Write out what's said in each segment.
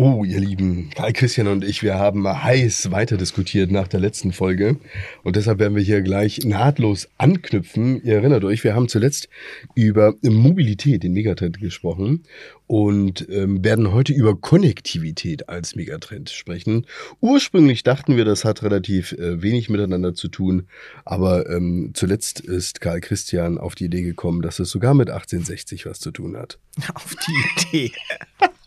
Oh, ihr Lieben, Karl Christian und ich, wir haben heiß weiter diskutiert nach der letzten Folge und deshalb werden wir hier gleich nahtlos anknüpfen. Ihr erinnert euch, wir haben zuletzt über Mobilität, den Megatrend gesprochen und ähm, werden heute über Konnektivität als Megatrend sprechen. Ursprünglich dachten wir, das hat relativ äh, wenig miteinander zu tun, aber ähm, zuletzt ist Karl Christian auf die Idee gekommen, dass es sogar mit 1860 was zu tun hat. Auf die Idee.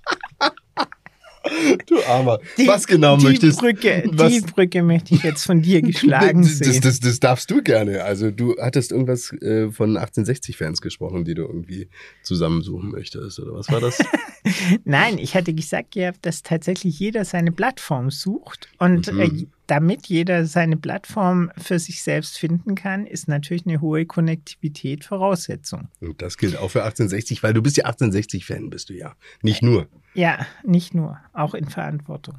Du Armer. Die, was genau die möchtest Brücke, was, Die Brücke möchte ich jetzt von dir geschlagen das, sehen. das, das darfst du gerne. Also du hattest irgendwas äh, von 1860-Fans gesprochen, die du irgendwie zusammensuchen möchtest, oder was war das? Nein, ich hatte gesagt, ja, dass tatsächlich jeder seine Plattform sucht und Mhm. äh, damit jeder seine Plattform für sich selbst finden kann, ist natürlich eine hohe Konnektivität Voraussetzung. Und das gilt auch für 1860, weil du bist ja 1860-Fan, bist du ja. Nicht nur. Ja, nicht nur, auch in Verantwortung.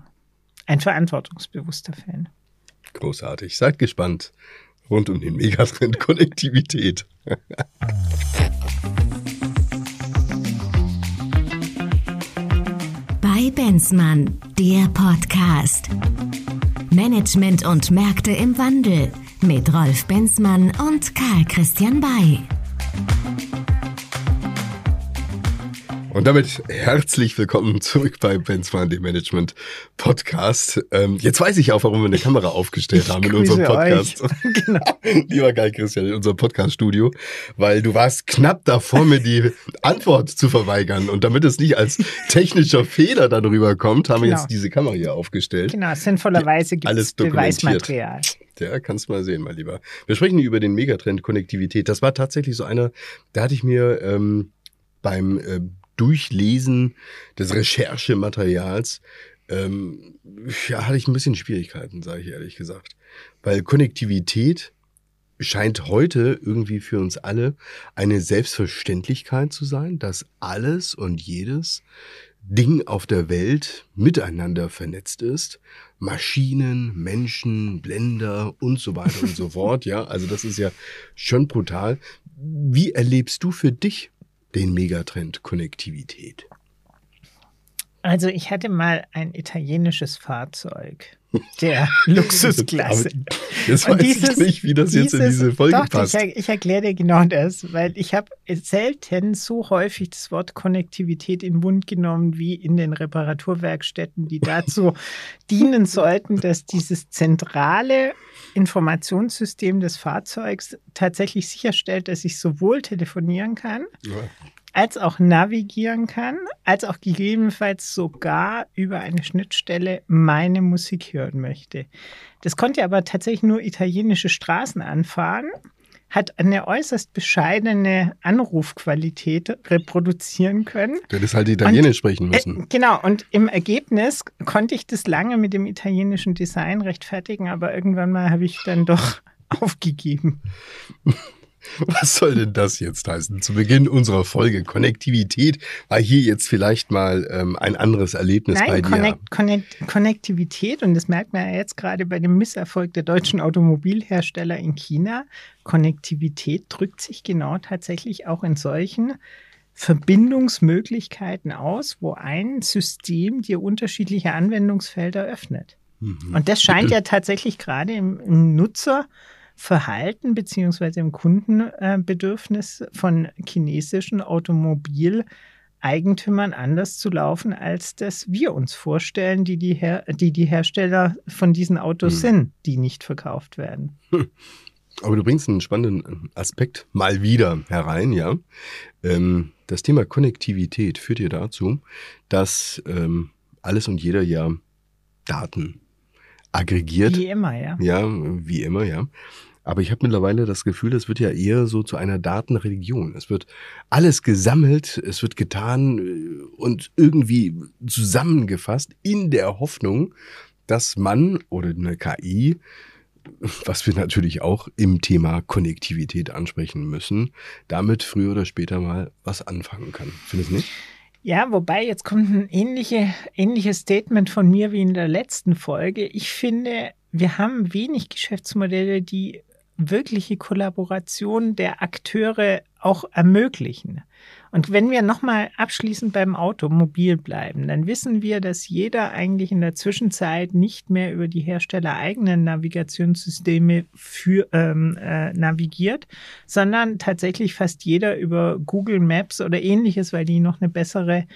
Ein verantwortungsbewusster Fan. Großartig. Seid gespannt. Rund um den Megatrend Konnektivität. Benzmann, der Podcast. Management und Märkte im Wandel mit Rolf Benzmann und Karl Christian Bay. Und damit herzlich willkommen zurück bei Benzmann, dem Management Podcast. Ähm, jetzt weiß ich auch, warum wir eine Kamera aufgestellt haben in unserem Podcast. genau. Lieber Geil Christian, in unserem Podcast-Studio, weil du warst knapp davor, mir die Antwort zu verweigern. Und damit es nicht als technischer Fehler darüber kommt, haben wir Genau. jetzt diese Kamera hier aufgestellt. Genau, sinnvollerweise gibt es. Beweismaterial. Ja, kannst mal sehen, mein Lieber. Wir sprechen über den Megatrend Konnektivität. Das war tatsächlich so einer, da hatte ich mir ähm, beim äh, Durchlesen des Recherchematerials, ähm, ja, hatte ich ein bisschen Schwierigkeiten, sage ich ehrlich gesagt. Weil Konnektivität scheint heute irgendwie für uns alle eine Selbstverständlichkeit zu sein, dass alles und jedes Ding auf der Welt miteinander vernetzt ist. Maschinen, Menschen, Blender und so weiter und so fort. Ja, also das ist ja schon brutal. Wie erlebst du für dich den Megatrend Konnektivität? Also ich hatte mal ein italienisches Fahrzeug der Luxusklasse. Jetzt weiß ich dieses- nicht, wie das jetzt in Dieses- diese Folge doch, passt. Ich, ich erkläre dir genau das, weil ich habe selten so häufig das Wort Konnektivität in den Mund genommen wie in den Reparaturwerkstätten, die dazu dienen sollten, dass dieses zentrale Informationssystem des Fahrzeugs tatsächlich sicherstellt, dass ich sowohl telefonieren kann, Ja. Als auch navigieren kann, als auch gegebenenfalls sogar über eine Schnittstelle meine Musik hören möchte. Das konnte aber tatsächlich nur italienische Straßen anfahren, hat eine äußerst bescheidene Anrufqualität reproduzieren können. Du hättest halt Italienisch sprechen müssen. Äh, genau, und im Ergebnis konnte ich das lange mit dem italienischen Design rechtfertigen, aber irgendwann mal habe ich dann doch aufgegeben. Was soll denn das jetzt heißen? Zu Beginn unserer Folge Konnektivität war hier jetzt vielleicht mal ähm, ein anderes Erlebnis bei Nein, dir. Connect, Connect, Konnektivität, und das merkt man ja jetzt gerade bei dem Misserfolg der deutschen Automobilhersteller in China, Konnektivität drückt sich genau tatsächlich auch in solchen Verbindungsmöglichkeiten aus, wo ein System dir unterschiedliche Anwendungsfelder öffnet. Mhm. Und das scheint ja tatsächlich gerade im, im Nutzerverhalten beziehungsweise im Kundenbedürfnis von chinesischen Automobileigentümern anders zu laufen, als das wir uns vorstellen, die die, Her die, die Hersteller von diesen Autos Hm. sind, die nicht verkauft werden. Aber du bringst einen spannenden Aspekt mal wieder herein, ja. Ähm, das Thema Konnektivität führt dir dazu, dass ähm, alles und jeder ja Daten aggregiert. Wie immer, ja. Ja, wie immer, ja. Aber ich habe mittlerweile das Gefühl, es wird ja eher so zu einer Datenreligion. Es wird alles gesammelt, es wird getan äh, und irgendwie zusammengefasst in der Hoffnung, dass man oder eine KI, was wir natürlich auch im Thema Konnektivität ansprechen müssen, damit früher oder später mal was anfangen kann. Findest du nicht? Ja, wobei jetzt kommt ein ähnliche, ähnliches Statement von mir wie in der letzten Folge. Ich finde, wir haben wenig Geschäftsmodelle, die wirkliche Kollaboration der Akteure auch ermöglichen. Und wenn wir nochmal abschließend beim Automobil bleiben, dann wissen wir, dass jeder eigentlich in der Zwischenzeit nicht mehr über die Hersteller eigenen Navigationssysteme für, ähm, äh, navigiert, sondern tatsächlich fast jeder über Google Maps oder ähnliches, weil die noch eine bessere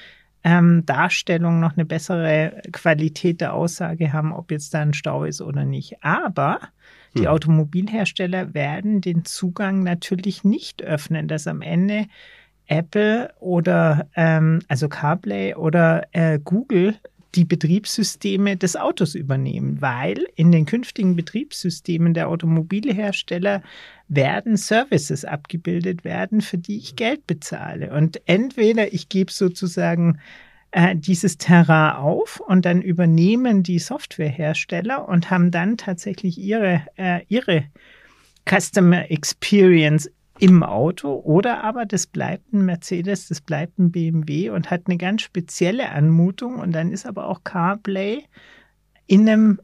ähm, Darstellung, noch eine bessere Qualität der Aussage haben, ob jetzt da ein Stau ist oder nicht. Aber die hm. Automobilhersteller werden den Zugang natürlich nicht öffnen, dass am Ende Apple oder ähm, also CarPlay oder äh, Google die Betriebssysteme des Autos übernehmen, weil in den künftigen Betriebssystemen der Automobilhersteller werden Services abgebildet werden, für die ich Geld bezahle. Und entweder ich gebe sozusagen äh, dieses Terrain auf und dann übernehmen die Softwarehersteller und haben dann tatsächlich ihre, äh, ihre Customer Experience im Auto oder aber das bleibt ein Mercedes, das bleibt ein BMW und hat eine ganz spezielle Anmutung und dann ist aber auch CarPlay in einem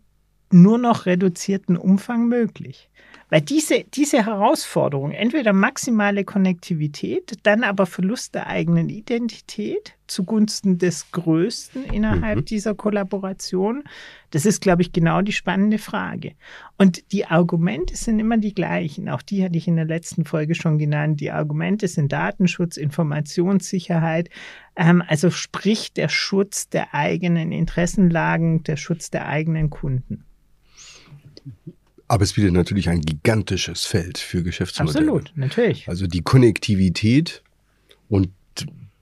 nur noch reduzierten Umfang möglich. Weil diese, diese Herausforderung, entweder maximale Konnektivität, dann aber Verlust der eigenen Identität zugunsten des Größten innerhalb mhm. dieser Kollaboration, das ist, glaube ich, genau die spannende Frage. Und die Argumente sind immer die gleichen. Auch die hatte ich in der letzten Folge schon genannt. Die Argumente sind Datenschutz, Informationssicherheit, ähm, also sprich der Schutz der eigenen Interessenlagen, der Schutz der eigenen Kunden. Aber es bietet natürlich ein gigantisches Feld für Geschäftsmodelle. Absolut, natürlich. Also die Konnektivität und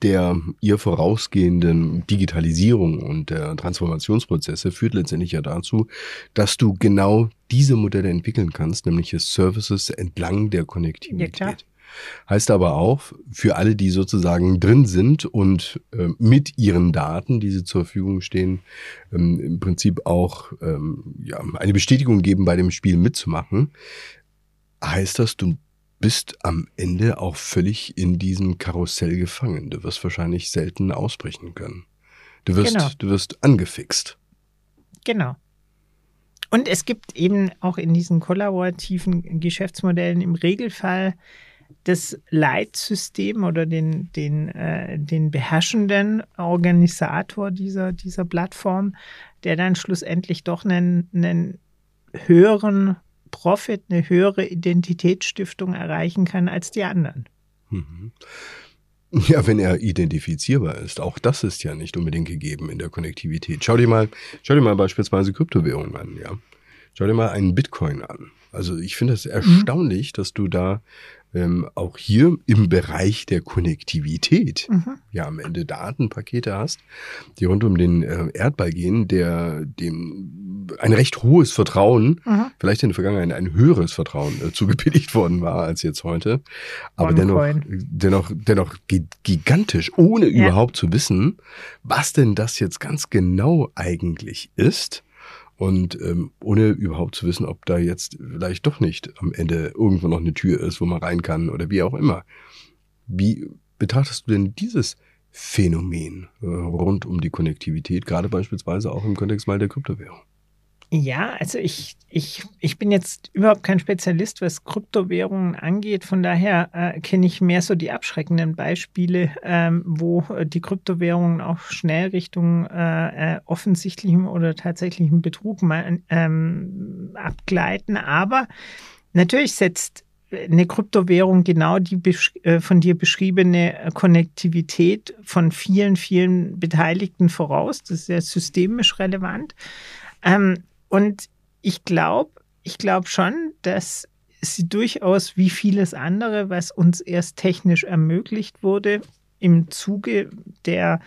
der ihr vorausgehenden Digitalisierung und der Transformationsprozesse führt letztendlich ja dazu, dass du genau diese Modelle entwickeln kannst, nämlich Services entlang der Konnektivität. Ja, Heißt aber auch, für alle, die sozusagen drin sind und äh, mit ihren Daten, die sie zur Verfügung stehen, ähm, im Prinzip auch ähm, ja, eine Bestätigung geben, bei dem Spiel mitzumachen, heißt das, du bist am Ende auch völlig in diesem Karussell gefangen. Du wirst wahrscheinlich selten ausbrechen können. Du wirst, genau. du wirst angefixt. Genau. Und es gibt eben auch in diesen kollaborativen Geschäftsmodellen im Regelfall das Leitsystem oder den, den, äh, den beherrschenden Organisator dieser, dieser Plattform, der dann schlussendlich doch einen, einen höheren Profit, eine höhere Identitätsstiftung erreichen kann als die anderen. Mhm. Ja, wenn er identifizierbar ist. Auch das ist ja nicht unbedingt gegeben in der Konnektivität. Schau dir mal, schau dir mal beispielsweise Kryptowährungen an, ja. Schau dir mal einen Bitcoin an. Also ich finde es mhm. erstaunlich, mhm. dass du da ähm, auch hier im Bereich der Konnektivität mhm. ja am Ende Datenpakete hast, die rund um den äh, Erdball gehen, der dem ein recht hohes Vertrauen, mhm. vielleicht in der Vergangenheit ein höheres Vertrauen äh, zugebilligt worden war als jetzt heute, aber dennoch, dennoch, dennoch gigantisch, ohne ja. überhaupt zu wissen, was denn das jetzt ganz genau eigentlich ist und ähm, ohne überhaupt zu wissen, ob da jetzt vielleicht doch nicht am Ende irgendwo noch eine Tür ist, wo man rein kann oder wie auch immer. Wie betrachtest du denn dieses Phänomen äh, rund um die Konnektivität, gerade beispielsweise auch im Kontext mal der Kryptowährung? Ja, also ich, ich, ich bin jetzt überhaupt kein Spezialist, was Kryptowährungen angeht. Von daher äh, kenne ich mehr so die abschreckenden Beispiele, ähm, wo äh, die Kryptowährungen auch schnell Richtung äh, äh, offensichtlichem oder tatsächlichem Betrug mal, ähm, abgleiten. Aber natürlich setzt eine Kryptowährung genau die äh, von dir beschriebene Konnektivität von vielen, vielen Beteiligten voraus. Das ist ja systemisch relevant. Ähm, und ich glaube, ich glaube schon, dass sie durchaus wie vieles andere, was uns erst technisch ermöglicht wurde, im Zuge der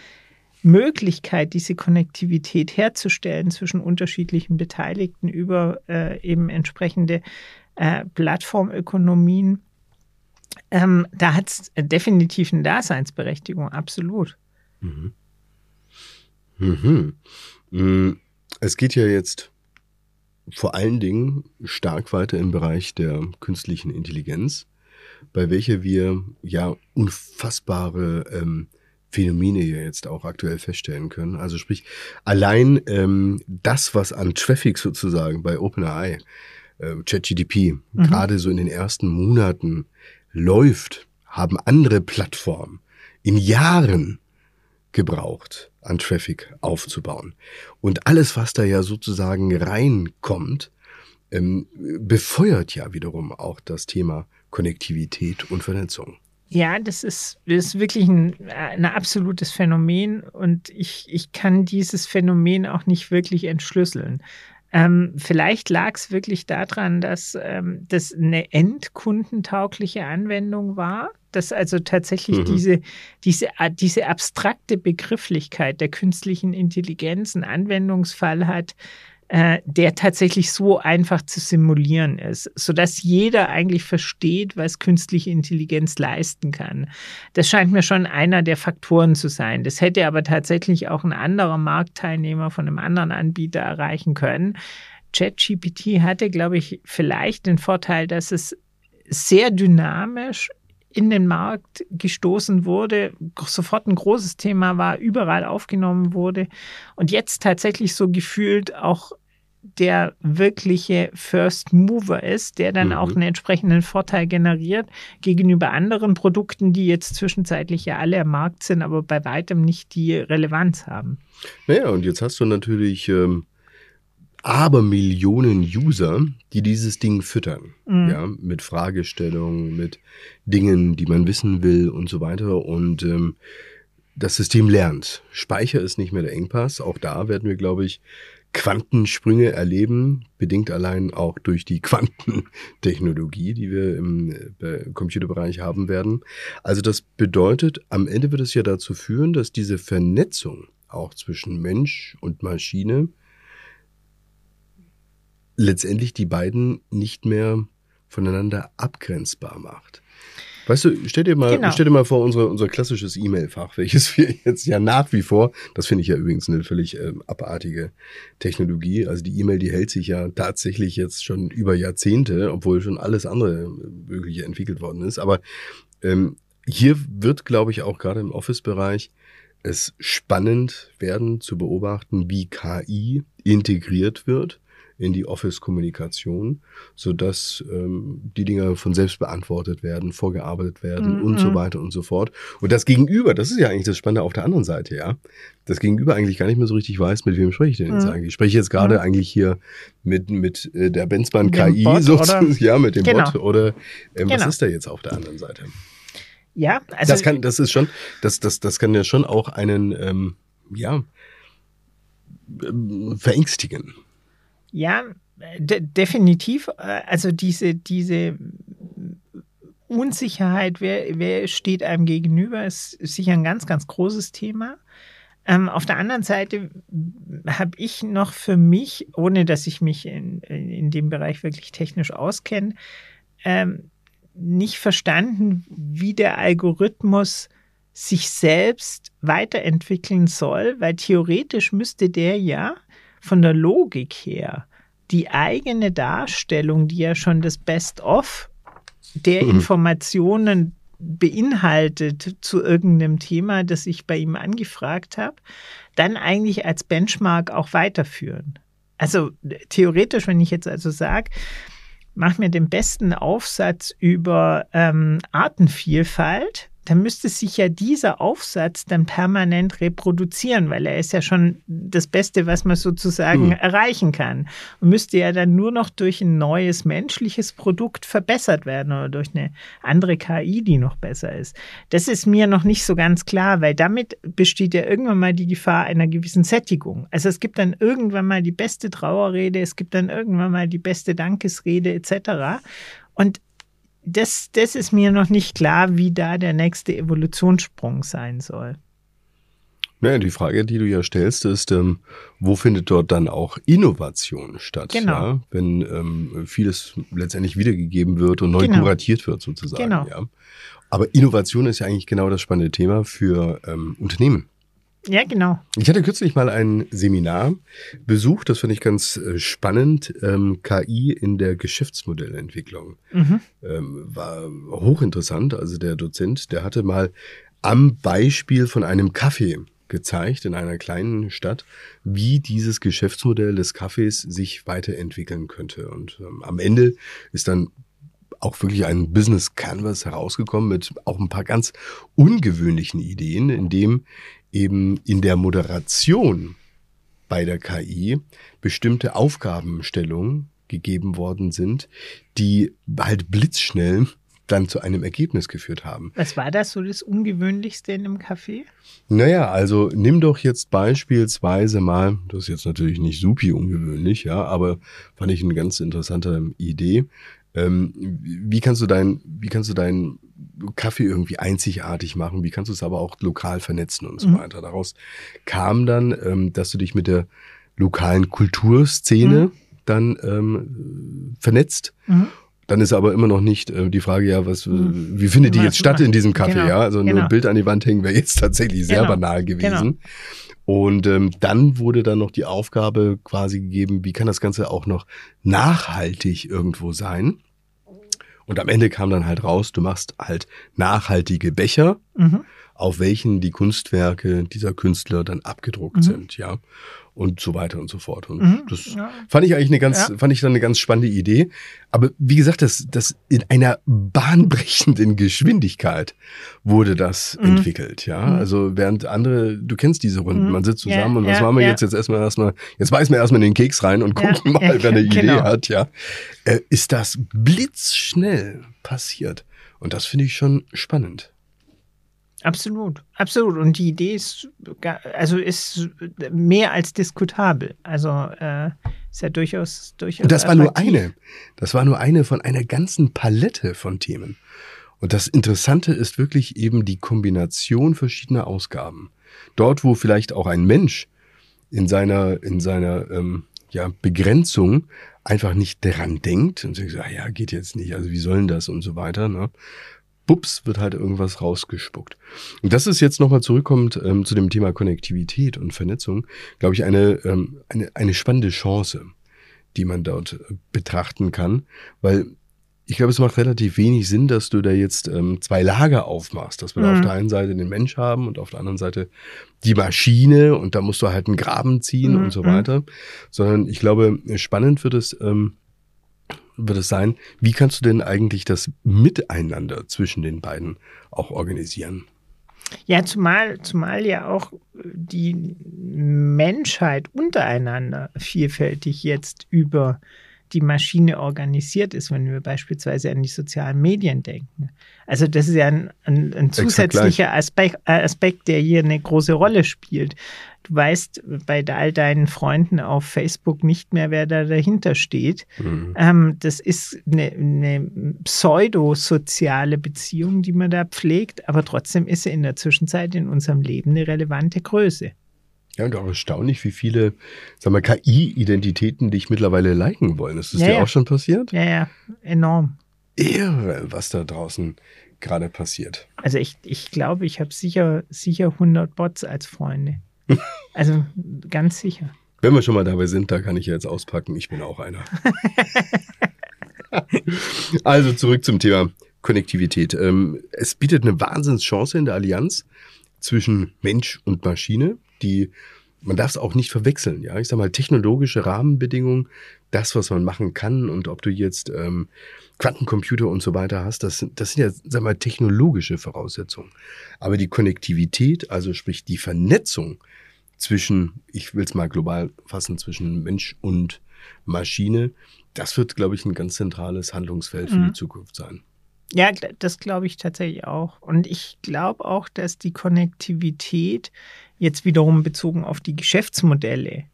Möglichkeit, diese Konnektivität herzustellen zwischen unterschiedlichen Beteiligten über äh, eben entsprechende äh, Plattformökonomien, ähm, da hat es definitiv eine Daseinsberechtigung, absolut. Mhm. Mhm. mhm. Es geht ja jetzt vor allen Dingen stark weiter im Bereich der künstlichen Intelligenz, bei welcher wir ja unfassbare ähm, Phänomene ja jetzt auch aktuell feststellen können. Also sprich, allein ähm, das, was an Traffic sozusagen bei OpenAI, äh, ChatGDP, mhm. gerade so in den ersten Monaten läuft, haben andere Plattformen in Jahren gebraucht, an Traffic aufzubauen. Und alles, was da ja sozusagen reinkommt, ähm, befeuert ja wiederum auch das Thema Konnektivität und Vernetzung. Ja, das ist, ist wirklich ein, ein absolutes Phänomen und ich, ich kann dieses Phänomen auch nicht wirklich entschlüsseln. Ähm, vielleicht lag es wirklich daran, dass ähm, das eine endkundentaugliche Anwendung war, dass also tatsächlich mhm. diese, diese, diese abstrakte Begrifflichkeit der künstlichen Intelligenz einen Anwendungsfall hat, der tatsächlich so einfach zu simulieren ist, sodass jeder eigentlich versteht, was künstliche Intelligenz leisten kann. Das scheint mir schon einer der Faktoren zu sein. Das hätte aber tatsächlich auch ein anderer Marktteilnehmer von einem anderen Anbieter erreichen können. ChatGPT hatte, glaube ich, vielleicht den Vorteil, dass es sehr dynamisch in den Markt gestoßen wurde, sofort ein großes Thema war, überall aufgenommen wurde und jetzt tatsächlich so gefühlt auch der wirkliche First Mover ist, der dann mhm. auch einen entsprechenden Vorteil generiert gegenüber anderen Produkten, die jetzt zwischenzeitlich ja alle am Markt sind, aber bei weitem nicht die Relevanz haben. Naja, und jetzt hast du natürlich ähm, aber Millionen User, die dieses Ding füttern, mhm. ja, mit Fragestellungen, mit Dingen, die man wissen will und so weiter. Und ähm, das System lernt. Speicher ist nicht mehr der Engpass. Auch da werden wir, glaube ich, Quantensprünge erleben, bedingt allein auch durch die Quantentechnologie, die wir im äh, Computerbereich haben werden. Also das bedeutet, am Ende wird es ja dazu führen, dass diese Vernetzung auch zwischen Mensch und Maschine letztendlich die beiden nicht mehr voneinander abgrenzbar macht. Weißt du, stell dir mal, genau. stell dir mal vor, unser, unser klassisches E-Mail-Fach, welches wir jetzt ja nach wie vor, das finde ich ja übrigens eine völlig äh, abartige Technologie. Also die E-Mail, die hält sich ja tatsächlich jetzt schon über Jahrzehnte, obwohl schon alles andere mögliche entwickelt worden ist. Aber ähm, hier wird, glaube ich, auch gerade im Office-Bereich es spannend werden zu beobachten, wie KI integriert wird in die Office-Kommunikation, sodass ähm, die Dinge von selbst beantwortet werden, vorgearbeitet werden mhm. und so weiter und so fort. Und das Gegenüber, das ist ja eigentlich das Spannende auf der anderen Seite, ja. Das Gegenüber eigentlich gar nicht mehr so richtig weiß, mit wem spreche ich denn jetzt mhm. eigentlich. Ich spreche jetzt gerade mhm. eigentlich hier mit, mit äh, der Benzmann KI, Bot, sozusagen, ja, mit dem genau. Bot. Oder ähm, genau. was ist da jetzt auf der anderen Seite? Ja, also. Das kann, das ist schon, das, das, das kann ja schon auch einen, ähm, ja, ähm, verängstigen. Ja, de definitiv. Äh, also diese, diese Unsicherheit, wer, wer steht einem gegenüber, ist sicher ein ganz, ganz großes Thema. Ähm, auf der anderen Seite habe ich noch für mich, ohne dass ich mich in, in dem Bereich wirklich technisch auskenne, ähm, nicht verstanden, wie der Algorithmus sich selbst weiterentwickeln soll, weil theoretisch müsste der ja von der Logik her die eigene Darstellung, die ja schon das Best-of der mhm. Informationen beinhaltet zu irgendeinem Thema, das ich bei ihm angefragt habe, dann eigentlich als Benchmark auch weiterführen. Also theoretisch, wenn ich jetzt also sage, mach mir den besten Aufsatz über ähm, Artenvielfalt, dann müsste sich ja dieser Aufsatz dann permanent reproduzieren, weil er ist ja schon das Beste, was man sozusagen hm. erreichen kann. Und müsste ja dann nur noch durch ein neues menschliches Produkt verbessert werden oder durch eine andere KI, die noch besser ist. Das ist mir noch nicht so ganz klar, weil damit besteht ja irgendwann mal die Gefahr einer gewissen Sättigung. Also es gibt dann irgendwann mal die beste Trauerrede, es gibt dann irgendwann mal die beste Dankesrede etc. Und das, das ist mir noch nicht klar, wie da der nächste Evolutionssprung sein soll. Naja, die Frage, die du ja stellst, ist, ähm, wo findet dort dann auch Innovation statt? Genau. Ja? Wenn ähm, vieles letztendlich wiedergegeben wird und neu genau. kuratiert wird, sozusagen. Genau. Ja? Aber Innovation ist ja eigentlich genau das spannende Thema für ähm, Unternehmen. Ja, genau. Ich hatte kürzlich mal ein Seminar besucht, das finde ich ganz äh, spannend, ähm, KI in der Geschäftsmodellentwicklung. Mhm. Ähm, war hochinteressant. Also der Dozent, der hatte mal am Beispiel von einem Kaffee gezeigt in einer kleinen Stadt, wie dieses Geschäftsmodell des Kaffees sich weiterentwickeln könnte. Und ähm, am Ende ist dann auch wirklich ein Business Canvas herausgekommen mit auch ein paar ganz ungewöhnlichen Ideen, in dem eben in der Moderation bei der KI bestimmte Aufgabenstellungen gegeben worden sind, die halt blitzschnell dann zu einem Ergebnis geführt haben. Was war das so das Ungewöhnlichste in einem Café? Naja, also nimm doch jetzt beispielsweise mal, das ist jetzt natürlich nicht supi ungewöhnlich, ja, aber fand ich eine ganz interessante Idee. Ähm, wie kannst du dein, wie kannst du deinen Kaffee irgendwie einzigartig machen? Wie kannst du es aber auch lokal vernetzen und so Mhm. weiter? Daraus kam dann, ähm, dass du dich mit der lokalen Kulturszene Mhm. dann ähm, vernetzt. Mhm. Dann ist aber immer noch nicht äh, die Frage, ja, was, Mhm. wie findet die jetzt statt in diesem Café? genau, Ja, also nur genau. ein Bild an die Wand hängen wäre jetzt tatsächlich sehr Genau, banal gewesen. genau. Und ähm, dann wurde dann noch die Aufgabe quasi gegeben, wie kann das Ganze auch noch nachhaltig irgendwo sein? Und am Ende kam dann halt raus, du machst halt nachhaltige Becher, Mhm. auf welchen die Kunstwerke dieser Künstler dann abgedruckt Mhm. sind, ja. Und so weiter und so fort. Und Mhm. das Ja. fand ich eigentlich eine ganz, Ja. fand ich dann eine ganz spannende Idee. Aber wie gesagt, das, das in einer bahnbrechenden Geschwindigkeit wurde das Mhm. entwickelt, ja. Mhm. Also während andere, du kennst diese Runden, Mhm. man sitzt Ja, zusammen und was ja, machen wir ja. jetzt? Jetzt erstmal erstmal, jetzt beißen wir erstmal in den Keks rein und Ja, gucken mal, ja, wer eine Idee genau. hat, ja. Äh, ist das blitzschnell passiert. Und das finde ich schon spannend. Absolut, absolut. Und die Idee ist, also ist mehr als diskutabel. Also äh, ist ja durchaus, durchaus. Und das war nur attraktiv. eine. Das war nur eine von einer ganzen Palette von Themen. Und das Interessante ist wirklich eben die Kombination verschiedener Ausgaben. Dort, wo vielleicht auch ein Mensch in seiner, in seiner ähm, ja, Begrenzung einfach nicht dran denkt und sagt, ah ja, geht jetzt nicht, also wie soll denn das und so weiter. Ne? Bups, wird halt irgendwas rausgespuckt. Und das ist jetzt nochmal zurückkommt ähm, zu dem Thema Konnektivität und Vernetzung, glaube ich, eine, ähm, eine, eine spannende Chance, die man dort äh, betrachten kann, weil ich glaube, es macht relativ wenig Sinn, dass du da jetzt ähm, zwei Lager aufmachst, dass wir da Mhm. auf der einen Seite den Mensch haben und auf der anderen Seite die Maschine und da musst du halt einen Graben ziehen Mhm, und so mhm. weiter, sondern ich glaube, spannend wird es, ähm, wird es sein, wie kannst du denn eigentlich das Miteinander zwischen den beiden auch organisieren? Ja, zumal, zumal ja auch die Menschheit untereinander vielfältig jetzt über die Maschine organisiert ist, wenn wir beispielsweise an die sozialen Medien denken. Also das ist ja ein, ein, ein zusätzlicher Aspekt, äh, Aspekt, der hier eine große Rolle spielt. Du weißt bei all deinen Freunden auf Facebook nicht mehr, wer da dahinter steht. Mhm. Ähm, das ist eine, eine pseudosoziale Beziehung, die man da pflegt, aber trotzdem ist sie in der Zwischenzeit in unserem Leben eine relevante Größe. Ja, und auch erstaunlich, wie viele, KI-Identitäten dich mittlerweile liken wollen. Ist das Ja, dir ja. auch schon passiert? Ja, ja, enorm. Irre, was da draußen gerade passiert. Also ich, ich glaube, ich habe sicher, sicher 100 Bots als Freunde. Also ganz sicher. Wenn wir schon mal dabei sind, da kann ich jetzt auspacken. Ich bin auch einer. also zurück zum Thema Konnektivität. Ähm, es bietet eine Wahnsinnschance in der Allianz zwischen Mensch und Maschine, die man darf es auch nicht verwechseln. Ja, ich sag mal technologische Rahmenbedingungen, das, was man machen kann und ob du jetzt ähm, Quantencomputer und so weiter hast, das, sind- das sind ja, sag mal, technologische Voraussetzungen. Aber die Konnektivität, also sprich die Vernetzung zwischen, ich will es mal global fassen, zwischen Mensch und Maschine, das wird, glaube ich, ein ganz zentrales Handlungsfeld für Mhm. die Zukunft sein. Ja, das glaube ich tatsächlich auch. Und ich glaube auch, dass die Konnektivität jetzt wiederum bezogen auf die Geschäftsmodelle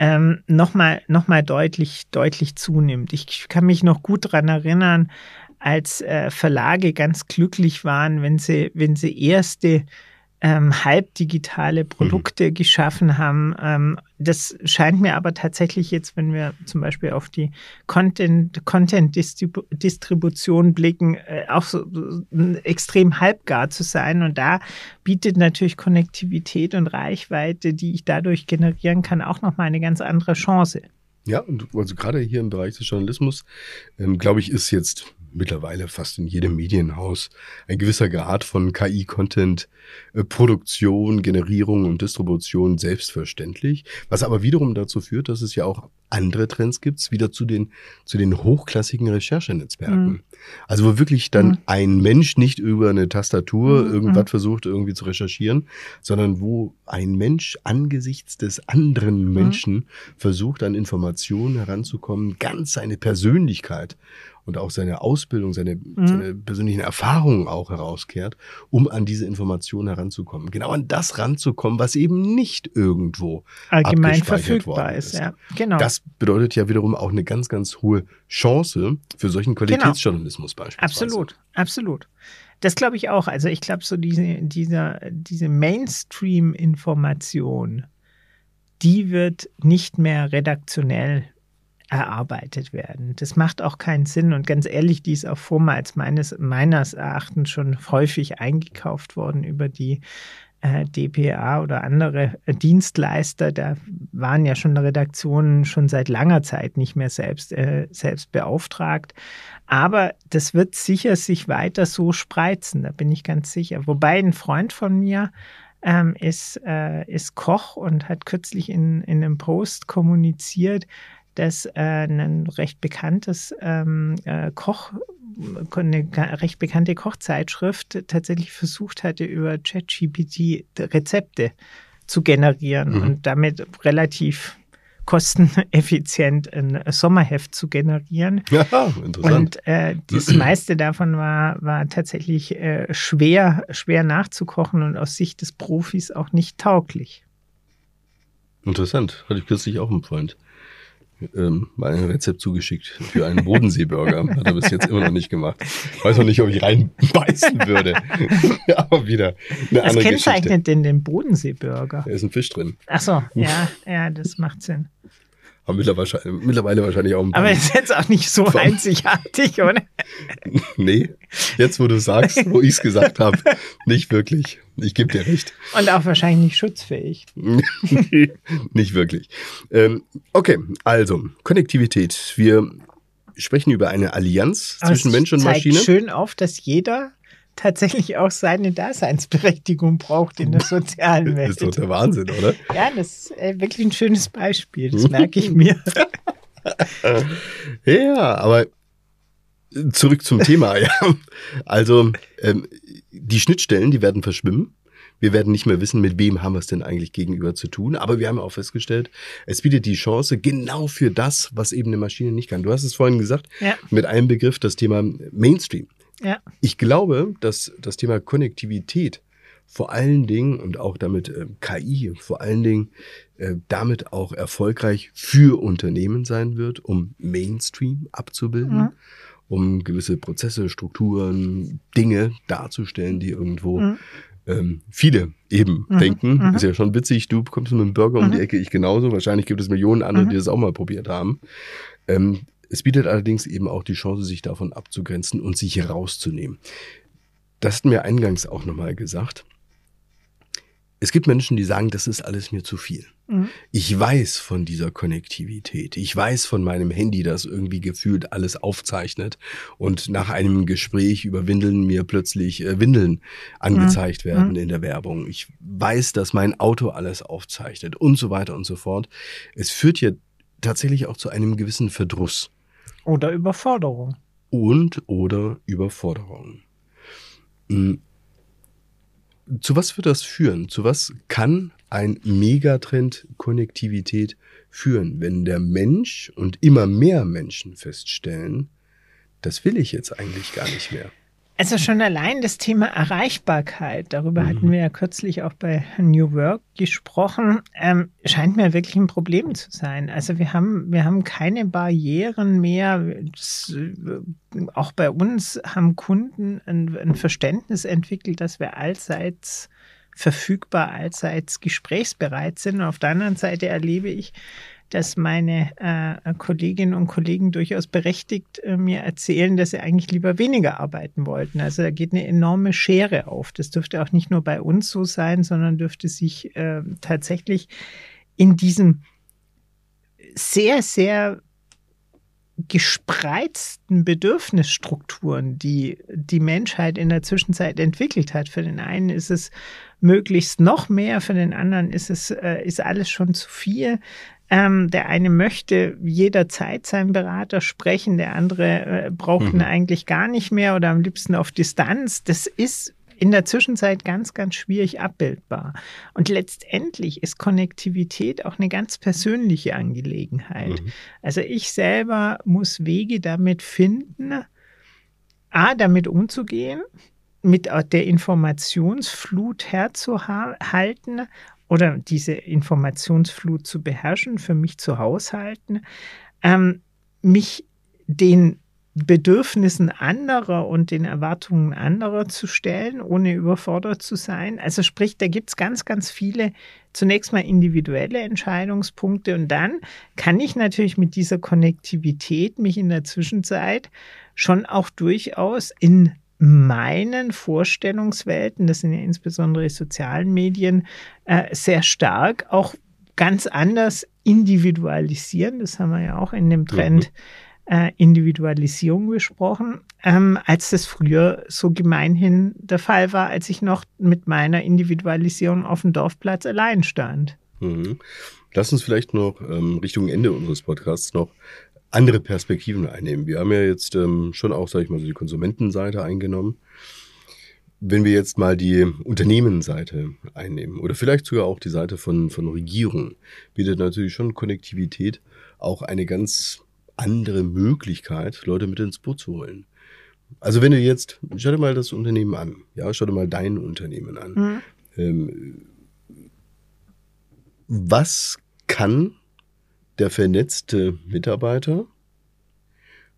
ähm, nochmal noch mal deutlich, deutlich zunimmt. Ich kann mich noch gut daran erinnern, als äh, Verlage ganz glücklich waren, wenn sie, wenn sie erste ähm, halbdigitale Produkte geschaffen haben. Ähm, das scheint mir aber tatsächlich jetzt, wenn wir zum Beispiel auf die Content, Content-Distribution blicken, äh, auch so, so extrem halbgar zu sein. Und da bietet natürlich Konnektivität und Reichweite, die ich dadurch generieren kann, auch nochmal eine ganz andere Chance. Ja, und also gerade hier im Bereich des Journalismus, ähm, glaube ich, ist jetzt mittlerweile fast in jedem Medienhaus ein gewisser Grad von KI-Content, äh, Produktion, Generierung und Distribution selbstverständlich, was aber wiederum dazu führt, dass es ja auch andere Trends gibt, wieder zu den, zu den hochklassigen Recherchenetzwerken. Mhm. Also wo wirklich dann mhm. ein Mensch nicht über eine Tastatur mhm. irgendwas mhm. versucht irgendwie zu recherchieren, sondern wo ein Mensch angesichts des anderen mhm. Menschen versucht, an Informationen heranzukommen, ganz seine Persönlichkeit und auch seine Ausbildung, seine, mhm. seine persönlichen Erfahrungen auch herauskehrt, um an diese Informationen heranzukommen. Genau an das ranzukommen, was eben nicht irgendwo allgemein verfügbar ist. ist. Ja, genau. Das bedeutet ja wiederum auch eine ganz, ganz hohe Chance für solchen genau. Qualitätsjournalismus genau. beispielsweise. Absolut, absolut. Das glaube ich auch. Also ich glaube, so diese, dieser, diese Mainstream-Information, die wird nicht mehr redaktionell erarbeitet werden. Das macht auch keinen Sinn. Und ganz ehrlich, die ist auch vormals meines, meines Erachtens schon häufig eingekauft worden über die DPA oder andere äh, Dienstleister. Da waren ja schon Redaktionen schon seit langer Zeit nicht mehr selbst, äh, selbst beauftragt. Aber das wird sicher sich weiter so spreizen, da bin ich ganz sicher. Wobei ein Freund von mir ähm, ist, äh, ist Koch und hat kürzlich in, in einem Post kommuniziert, dass äh, ein recht bekanntes ähm, äh, Koch eine recht bekannte Kochzeitschrift tatsächlich versucht hatte, über ChatGPT Rezepte zu generieren mhm. und damit relativ kosteneffizient ein Sommerheft zu generieren. Ja, interessant. Und äh, das meiste davon war, war tatsächlich äh, schwer, schwer nachzukochen und aus Sicht des Profis auch nicht tauglich. Interessant. Hatte ich kürzlich auch einen Freund ähm, mal ein Rezept zugeschickt für einen Bodenseeburger. Hat er bis jetzt immer noch nicht gemacht. Weiß noch nicht, ob ich reinbeißen würde. Aber wieder eine Was andere kennzeichnet Geschichte. denn den Bodenseeburger? Da ist ein Fisch drin. Ach so, ja, ja, das macht Sinn. Aber mittlerweile wahrscheinlich auch ein Aber ist jetzt auch nicht so einzigartig, oder? nee, jetzt wo du sagst, wo ich es gesagt habe, nicht wirklich. Ich gebe dir recht. Und auch wahrscheinlich nicht schutzfähig. nicht wirklich. Ähm, okay, also Konnektivität. Wir sprechen über eine Allianz Aber zwischen Mensch und Maschine. Es schön auf, dass jeder tatsächlich auch seine Daseinsberechtigung braucht in der sozialen Welt. Das ist doch der Wahnsinn, oder? Ja, das ist äh, wirklich ein schönes Beispiel. Das merke ich mir. ja, aber zurück zum Thema. Ja. Also ähm, die Schnittstellen, die werden verschwimmen. Wir werden nicht mehr wissen, mit wem haben wir es denn eigentlich gegenüber zu tun. Aber wir haben auch festgestellt, es bietet die Chance genau für das, was eben eine Maschine nicht kann. Du hast es vorhin gesagt, ja. mit einem Begriff das Thema Mainstream. Ja. Ich glaube, dass das Thema Konnektivität vor allen Dingen und auch damit äh, KI vor allen Dingen äh, damit auch erfolgreich für Unternehmen sein wird, um Mainstream abzubilden, mhm. um gewisse Prozesse, Strukturen, Dinge darzustellen, die irgendwo mhm. ähm, viele eben mhm. denken. Mhm. Ist ja schon witzig, du kommst mit einem Burger um die mhm. Ecke, ich genauso. Wahrscheinlich gibt es Millionen andere, mhm. die das auch mal probiert haben. Ähm, es bietet allerdings eben auch die Chance, sich davon abzugrenzen und sich herauszunehmen. Das hatten wir eingangs auch nochmal gesagt. Es gibt Menschen, die sagen, das ist alles mir zu viel. Mhm. Ich weiß von dieser Konnektivität. Ich weiß von meinem Handy, das irgendwie gefühlt alles aufzeichnet und nach einem Gespräch über Windeln mir plötzlich äh, Windeln angezeigt mhm. werden mhm. in der Werbung. Ich weiß, dass mein Auto alles aufzeichnet und so weiter und so fort. Es führt ja tatsächlich auch zu einem gewissen Verdruss. Oder Überforderung. Und oder Überforderung. Hm. Zu was wird das führen? Zu was kann ein Megatrend Konnektivität führen, wenn der Mensch und immer mehr Menschen feststellen, das will ich jetzt eigentlich gar nicht mehr? Also schon allein das Thema Erreichbarkeit, darüber mhm. hatten wir ja kürzlich auch bei New Work gesprochen, ähm, scheint mir wirklich ein Problem zu sein. Also wir haben, wir haben keine Barrieren mehr. Das, äh, auch bei uns haben Kunden ein, ein Verständnis entwickelt, dass wir allseits verfügbar, allseits gesprächsbereit sind. Und auf der anderen Seite erlebe ich, dass meine äh, Kolleginnen und Kollegen durchaus berechtigt äh, mir erzählen, dass sie eigentlich lieber weniger arbeiten wollten. Also da geht eine enorme Schere auf. Das dürfte auch nicht nur bei uns so sein, sondern dürfte sich äh, tatsächlich in diesem sehr, sehr gespreizten Bedürfnisstrukturen, die die Menschheit in der Zwischenzeit entwickelt hat. Für den einen ist es möglichst noch mehr, für den anderen ist es äh, ist alles schon zu viel. Ähm, der eine möchte jederzeit seinen Berater sprechen, der andere äh, braucht mhm. ihn eigentlich gar nicht mehr oder am liebsten auf Distanz. Das ist in der Zwischenzeit ganz, ganz schwierig abbildbar. Und letztendlich ist Konnektivität auch eine ganz persönliche Angelegenheit. Mhm. Also ich selber muss Wege damit finden, A, damit umzugehen, mit der Informationsflut herzuhalten oder diese Informationsflut zu beherrschen, für mich zu haushalten, ähm, mich den Bedürfnissen anderer und den Erwartungen anderer zu stellen, ohne überfordert zu sein. Also sprich, da gibt es ganz, ganz viele zunächst mal individuelle Entscheidungspunkte und dann kann ich natürlich mit dieser Konnektivität mich in der Zwischenzeit schon auch durchaus in meinen Vorstellungswelten, das sind ja insbesondere die sozialen Medien, äh, sehr stark auch ganz anders individualisieren. Das haben wir ja auch in dem Trend. Mhm äh, Individualisierung besprochen, ähm, als das früher so gemeinhin der Fall war, als ich noch mit meiner Individualisierung auf dem Dorfplatz allein stand. Mhm. Lass uns vielleicht noch ähm, Richtung Ende unseres Podcasts noch andere Perspektiven einnehmen. Wir haben ja jetzt ähm, schon auch, sag ich mal, so die Konsumentenseite eingenommen. Wenn wir jetzt mal die Unternehmensseite einnehmen oder vielleicht sogar auch die Seite von, von Regierung, bietet natürlich schon Konnektivität auch eine ganz andere Möglichkeit, Leute mit ins Boot zu holen. Also wenn du jetzt, schau dir mal das Unternehmen an, ja, schau dir mal dein Unternehmen an. Mhm. Ähm, was kann der vernetzte Mitarbeiter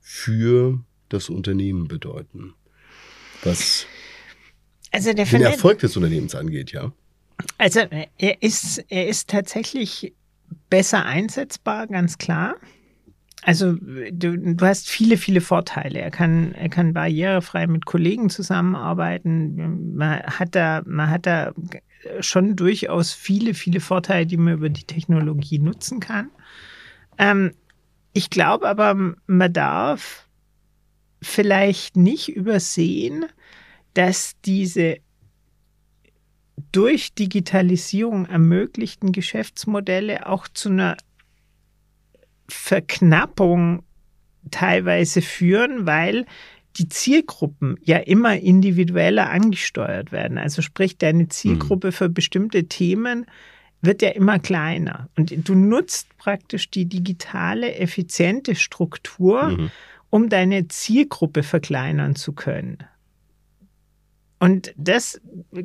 für das Unternehmen bedeuten? Was also den Erfolg des Unternehmens angeht, ja. Also er ist, er ist tatsächlich besser einsetzbar, ganz klar. Also du, du, hast viele, viele Vorteile. Er kann, er kann barrierefrei mit Kollegen zusammenarbeiten. Man hat da, man hat da schon durchaus viele, viele Vorteile, die man über die Technologie nutzen kann. Ähm, ich glaube aber, man darf vielleicht nicht übersehen, dass diese durch Digitalisierung ermöglichten Geschäftsmodelle auch zu einer Verknappung teilweise führen, weil die Zielgruppen ja immer individueller angesteuert werden. Also sprich, deine Zielgruppe mhm. für bestimmte Themen wird ja immer kleiner. Und du nutzt praktisch die digitale, effiziente Struktur, mhm. um deine Zielgruppe verkleinern zu können. Und das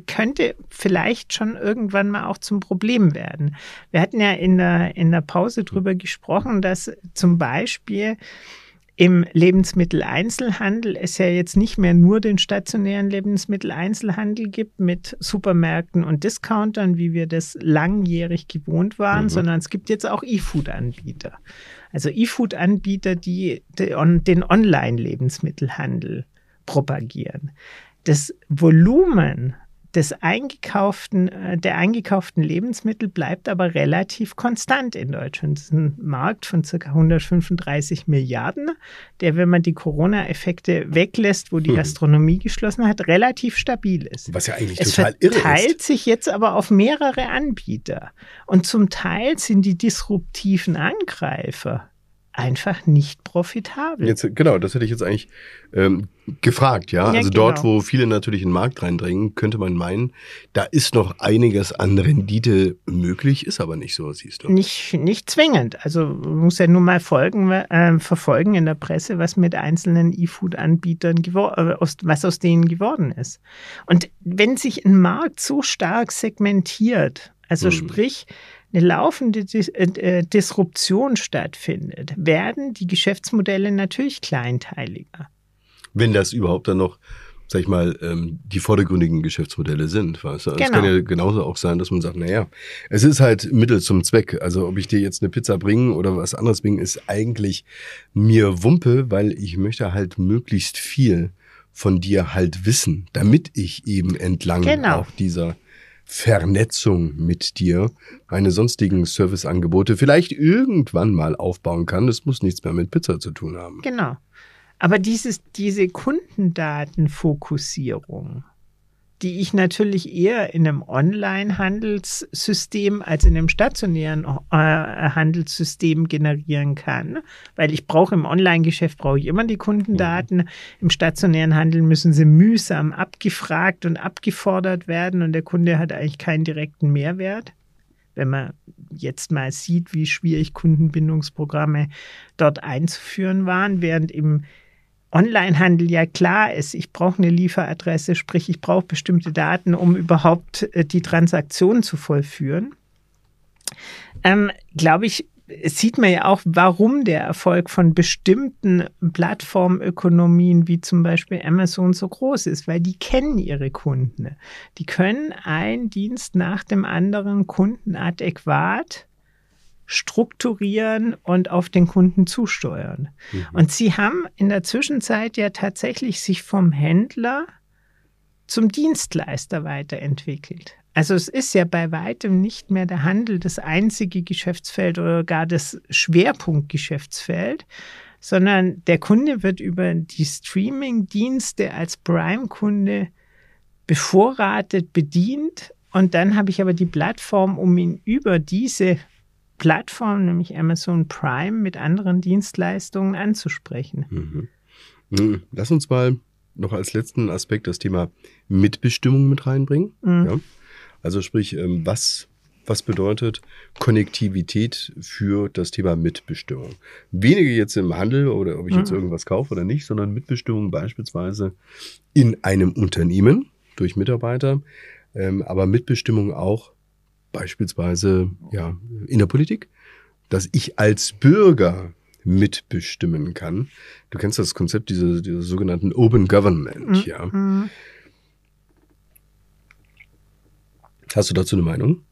könnte vielleicht schon irgendwann mal auch zum Problem werden. Wir hatten ja in der, in der Pause drüber gesprochen, dass zum Beispiel im Lebensmitteleinzelhandel es ja jetzt nicht mehr nur den stationären Lebensmitteleinzelhandel gibt mit Supermärkten und Discountern, wie wir das langjährig gewohnt waren, mhm. sondern es gibt jetzt auch E-Food-Anbieter. Also E-Food-Anbieter, die den Online-Lebensmittelhandel propagieren das Volumen des eingekauften, äh, der eingekauften Lebensmittel bleibt aber relativ konstant in Deutschland. Das ist ein Markt von ca. 135 Milliarden, der, wenn man die Corona-Effekte weglässt, wo die hm. Gastronomie geschlossen hat, relativ stabil ist. Was ja eigentlich es total irre ist. Es verteilt sich jetzt aber auf mehrere Anbieter. Und zum Teil sind die disruptiven Angreifer einfach nicht profitabel. Jetzt, genau, das hätte ich jetzt eigentlich ähm, gefragt, ja. ja also genau. dort, wo viele natürlich in den Markt reindrängen, könnte man meinen, da ist noch einiges an Rendite möglich, ist aber nicht so, siehst du. Nicht, nicht zwingend. Also man muss ja nur mal folgen, äh, verfolgen in der Presse, was mit einzelnen E-Food-Anbietern äh, was aus denen geworden ist. Und wenn sich ein Markt so stark segmentiert, also hm. sprich, eine laufende Dis äh, äh, Disruption stattfindet, werden die Geschäftsmodelle natürlich kleinteiliger. Wenn das überhaupt dann noch, sag ich mal, ähm, die vordergründigen Geschäftsmodelle sind, weißt du? Also genau. Es kann ja genauso auch sein, dass man sagt, naja, es ist halt Mittel zum Zweck. Also ob ich dir jetzt eine Pizza bringe oder was anderes bringe, ist eigentlich mir Wumpe, weil ich möchte halt möglichst viel von dir halt wissen, damit ich eben entlang genau. auch dieser Vernetzung mit dir meine sonstigen Serviceangebote vielleicht irgendwann mal aufbauen kann. Das muss nichts mehr mit Pizza zu tun haben. Genau. Aber dieses, diese Kundendatenfokussierung, die ich natürlich eher in einem Online-Handelssystem als in einem stationären äh, Handelssystem generieren kann, weil ich brauche im Online-Geschäft brauche ich immer die Kundendaten. Mhm. Im stationären Handel müssen sie mühsam abgefragt und abgefordert werden und der Kunde hat eigentlich keinen direkten Mehrwert. Wenn man jetzt mal sieht, wie schwierig Kundenbindungsprogramme dort einzuführen waren, während im Onlinehandel ja klar ist, ich brauche eine Lieferadresse, sprich ich brauche bestimmte Daten, um überhaupt äh, die Transaktion zu vollführen, ähm, glaube ich, sieht man ja auch, warum der Erfolg von bestimmten Plattformökonomien wie zum Beispiel Amazon so groß ist, weil die kennen ihre Kunden. Die können einen Dienst nach dem anderen Kunden adäquat strukturieren und auf den Kunden zusteuern. Mhm. Und sie haben in der Zwischenzeit ja tatsächlich sich vom Händler zum Dienstleister weiterentwickelt. Also es ist ja bei weitem nicht mehr der Handel das einzige Geschäftsfeld oder gar das Schwerpunktgeschäftsfeld, sondern der Kunde wird über die Streaming-Dienste als Prime-Kunde bevorratet, bedient. Und dann habe ich aber die Plattform, um ihn über diese Plattform, nämlich Amazon Prime, mit anderen Dienstleistungen anzusprechen. Mhm. Lass uns mal noch als letzten Aspekt das Thema Mitbestimmung mit reinbringen. Mhm. Ja? Also sprich, ähm, was, was bedeutet Konnektivität für das Thema Mitbestimmung? Weniger jetzt im Handel oder ob ich jetzt mhm. irgendwas kaufe oder nicht, sondern Mitbestimmung beispielsweise in einem Unternehmen durch Mitarbeiter, ähm, aber Mitbestimmung auch beispielsweise ja, in der Politik, dass ich als Bürger mitbestimmen kann. Du kennst das Konzept dieser, dieser sogenannten Open Government, mhm. ja. Mhm. Hast du dazu eine Meinung?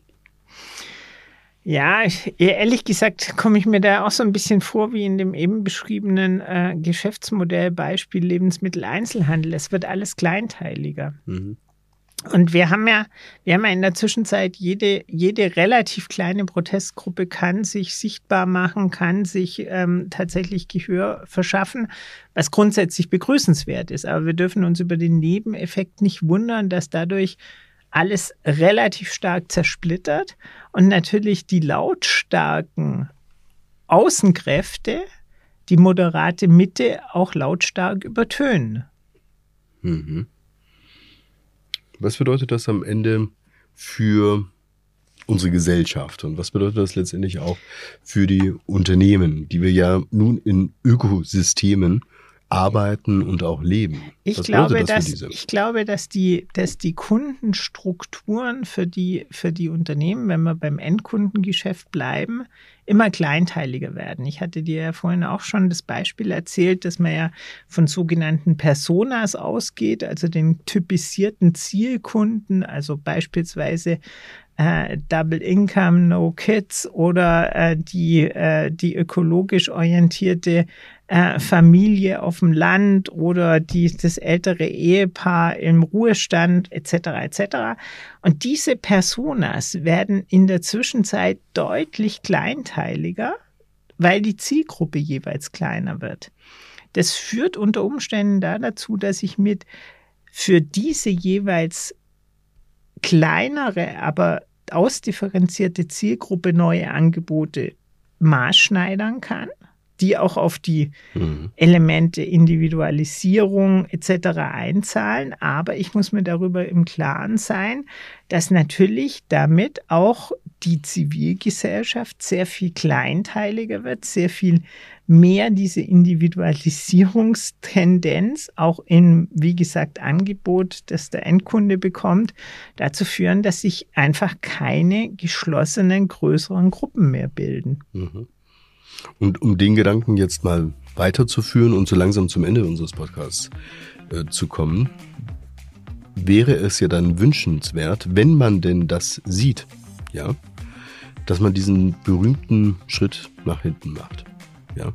Ja, ehrlich gesagt komme ich mir da auch so ein bisschen vor wie in dem eben beschriebenen äh, Geschäftsmodell Beispiel Lebensmitteleinzelhandel. Es wird alles kleinteiliger. Mhm. Und wir haben ja, wir haben ja in der Zwischenzeit jede, jede relativ kleine Protestgruppe kann sich sichtbar machen, kann sich ähm, tatsächlich Gehör verschaffen, was grundsätzlich begrüßenswert ist. Aber wir dürfen uns über den Nebeneffekt nicht wundern, dass dadurch alles relativ stark zersplittert und natürlich die lautstarken Außenkräfte die moderate Mitte auch lautstark übertönen. Mhm. Was bedeutet das am Ende für unsere Gesellschaft? Und was bedeutet das letztendlich auch für die Unternehmen, die wir ja nun in Ökosystemen arbeiten und auch leben. Ich glaube, das dass, ich glaube, dass die, dass die Kundenstrukturen für die, für die Unternehmen, wenn wir beim Endkundengeschäft bleiben, immer kleinteiliger werden. Ich hatte dir ja vorhin auch schon das Beispiel erzählt, dass man ja von sogenannten Personas ausgeht, also den typisierten Zielkunden, also beispielsweise äh, Double Income, No Kids oder äh, die, äh, die ökologisch orientierte äh, Familie auf dem Land oder die, das ältere Ehepaar im Ruhestand etc. etc. Und diese Personas werden in der Zwischenzeit deutlich kleinteiliger, weil die Zielgruppe jeweils kleiner wird. Das führt unter Umständen da dazu, dass ich mit für diese jeweils kleinere, aber ausdifferenzierte Zielgruppe neue Angebote maßschneidern kann die auch auf die mhm. Elemente Individualisierung etc. einzahlen. Aber ich muss mir darüber im Klaren sein, dass natürlich damit auch die Zivilgesellschaft sehr viel kleinteiliger wird, sehr viel mehr diese Individualisierungstendenz auch im, wie gesagt, Angebot, das der Endkunde bekommt, dazu führen, dass sich einfach keine geschlossenen größeren Gruppen mehr bilden. Mhm. Und um den Gedanken jetzt mal weiterzuführen und so langsam zum Ende unseres Podcasts äh, zu kommen, wäre es ja dann wünschenswert, wenn man denn das sieht, ja, dass man diesen berühmten Schritt nach hinten macht, ja.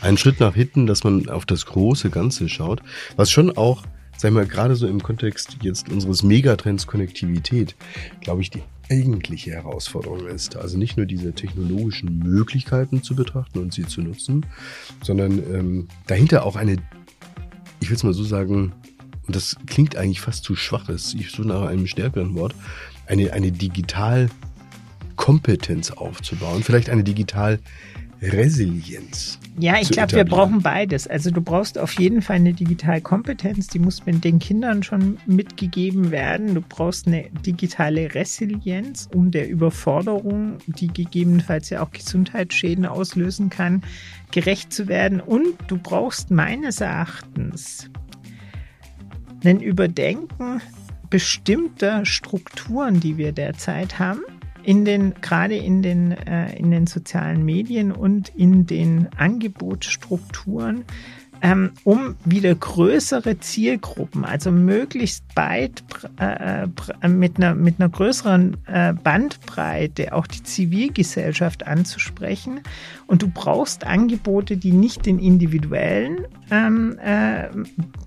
Einen Schritt nach hinten, dass man auf das große Ganze schaut, was schon auch sag ich mal, gerade so im Kontext jetzt unseres Megatrends Konnektivität, glaube ich, die eigentliche Herausforderung ist. Also nicht nur diese technologischen Möglichkeiten zu betrachten und sie zu nutzen, sondern ähm, dahinter auch eine, ich will es mal so sagen, und das klingt eigentlich fast zu schwach, ist, ich suche nach einem stärkeren Wort, eine, eine Digitalkompetenz aufzubauen, vielleicht eine digital Resilienz. Ja, ich glaube, wir brauchen beides. Also du brauchst auf jeden Fall eine Digitalkompetenz, die muss mit den Kindern schon mitgegeben werden. Du brauchst eine digitale Resilienz, um der Überforderung, die gegebenenfalls ja auch Gesundheitsschäden auslösen kann, gerecht zu werden. Und du brauchst meines Erachtens ein Überdenken bestimmter Strukturen, die wir derzeit haben in den, gerade in den, äh, in den sozialen Medien und in den Angebotsstrukturen, ähm, um wieder größere Zielgruppen, also möglichst weit äh, äh mit, einer, mit einer größeren äh, Bandbreite auch die Zivilgesellschaft anzusprechen. Und du brauchst Angebote, die nicht den individuellen ähm, äh,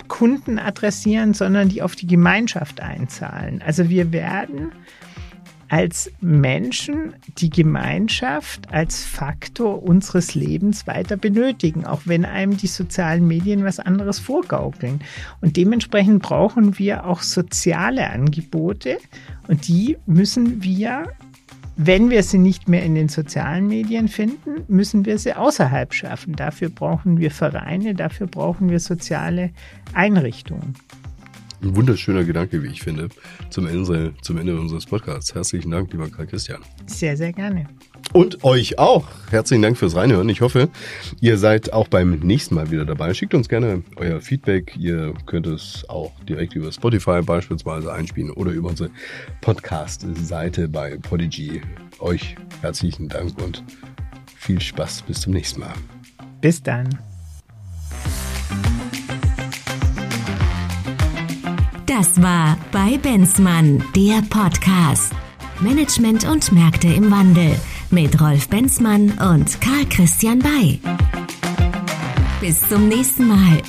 Kunden adressieren, sondern die auf die Gemeinschaft einzahlen. Also wir werden als Menschen die Gemeinschaft als Faktor unseres Lebens weiter benötigen, auch wenn einem die sozialen Medien was anderes vorgaukeln. Und dementsprechend brauchen wir auch soziale Angebote und die müssen wir wenn wir sie nicht mehr in den sozialen Medien finden, müssen wir sie außerhalb schaffen. Dafür brauchen wir Vereine, dafür brauchen wir soziale Einrichtungen. Ein wunderschöner Gedanke, wie ich finde, zum Ende, zum Ende unseres Podcasts. Herzlichen Dank, lieber Karl Christian. Sehr, sehr gerne. Und euch auch. Herzlichen Dank fürs Reinhören. Ich hoffe, ihr seid auch beim nächsten Mal wieder dabei. Schickt uns gerne euer Feedback. Ihr könnt es auch direkt über Spotify beispielsweise einspielen oder über unsere Podcast-Seite bei Podigy. Euch herzlichen Dank und viel Spaß. Bis zum nächsten Mal. Bis dann. Das war bei Benzmann, der Podcast. Management und Märkte im Wandel mit Rolf Benzmann und Karl Christian Bay. Bis zum nächsten Mal.